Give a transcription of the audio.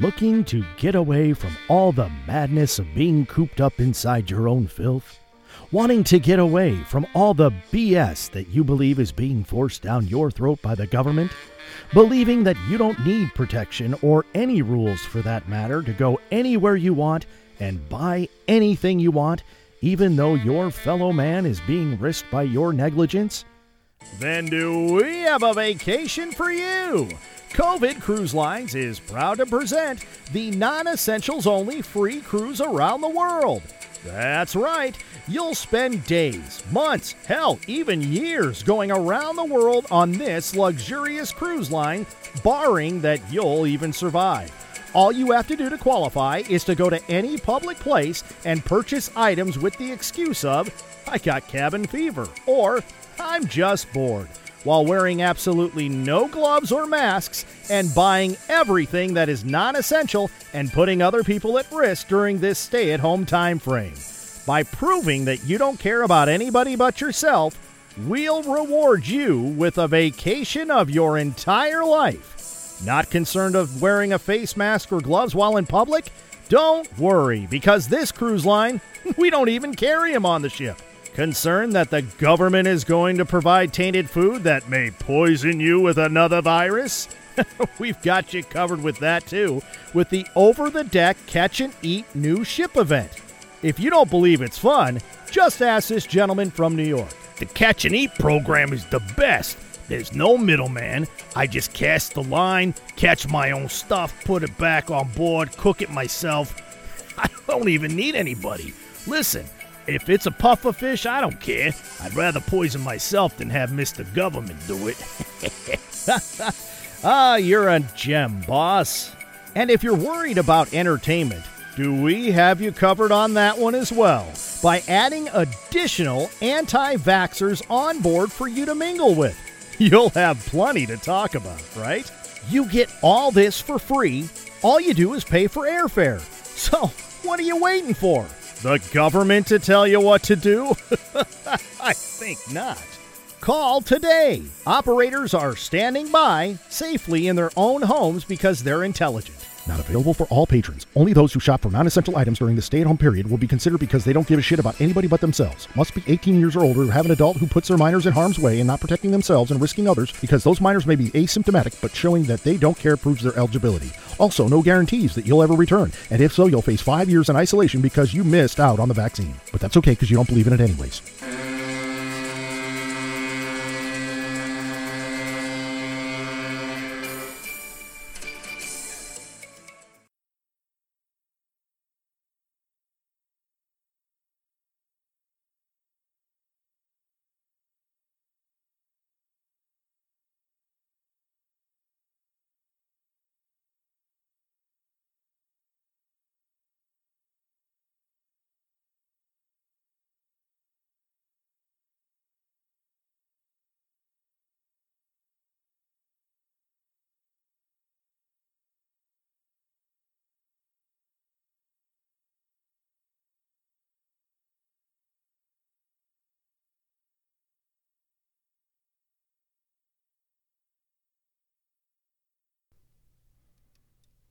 Looking to get away from all the madness of being cooped up inside your own filth? Wanting to get away from all the BS that you believe is being forced down your throat by the government? Believing that you don't need protection or any rules for that matter to go anywhere you want and buy anything you want, even though your fellow man is being risked by your negligence? Then do we have a vacation for you? COVID Cruise Lines is proud to present the non essentials only free cruise around the world. That's right, you'll spend days, months, hell, even years going around the world on this luxurious cruise line, barring that you'll even survive. All you have to do to qualify is to go to any public place and purchase items with the excuse of, I got cabin fever, or I'm just bored, while wearing absolutely no gloves or masks and buying everything that is non essential and putting other people at risk during this stay at home time frame. By proving that you don't care about anybody but yourself, we'll reward you with a vacation of your entire life. Not concerned of wearing a face mask or gloves while in public? Don't worry, because this cruise line, we don't even carry them on the ship. Concerned that the government is going to provide tainted food that may poison you with another virus? We've got you covered with that too, with the Over the Deck Catch and Eat new ship event. If you don't believe it's fun, just ask this gentleman from New York. The Catch and Eat program is the best. There's no middleman. I just cast the line, catch my own stuff, put it back on board, cook it myself. I don't even need anybody. Listen, if it's a puffer fish, I don't care. I'd rather poison myself than have Mr. Government do it. ah, you're a gem, boss. And if you're worried about entertainment, do we have you covered on that one as well by adding additional anti vaxxers on board for you to mingle with? You'll have plenty to talk about, right? You get all this for free. All you do is pay for airfare. So, what are you waiting for? The government to tell you what to do? I think not. Call today. Operators are standing by safely in their own homes because they're intelligent. Not available for all patrons. Only those who shop for non essential items during the stay at home period will be considered because they don't give a shit about anybody but themselves. Must be 18 years or older, have an adult who puts their minors in harm's way and not protecting themselves and risking others because those minors may be asymptomatic, but showing that they don't care proves their eligibility. Also, no guarantees that you'll ever return, and if so, you'll face five years in isolation because you missed out on the vaccine. But that's okay because you don't believe in it anyways.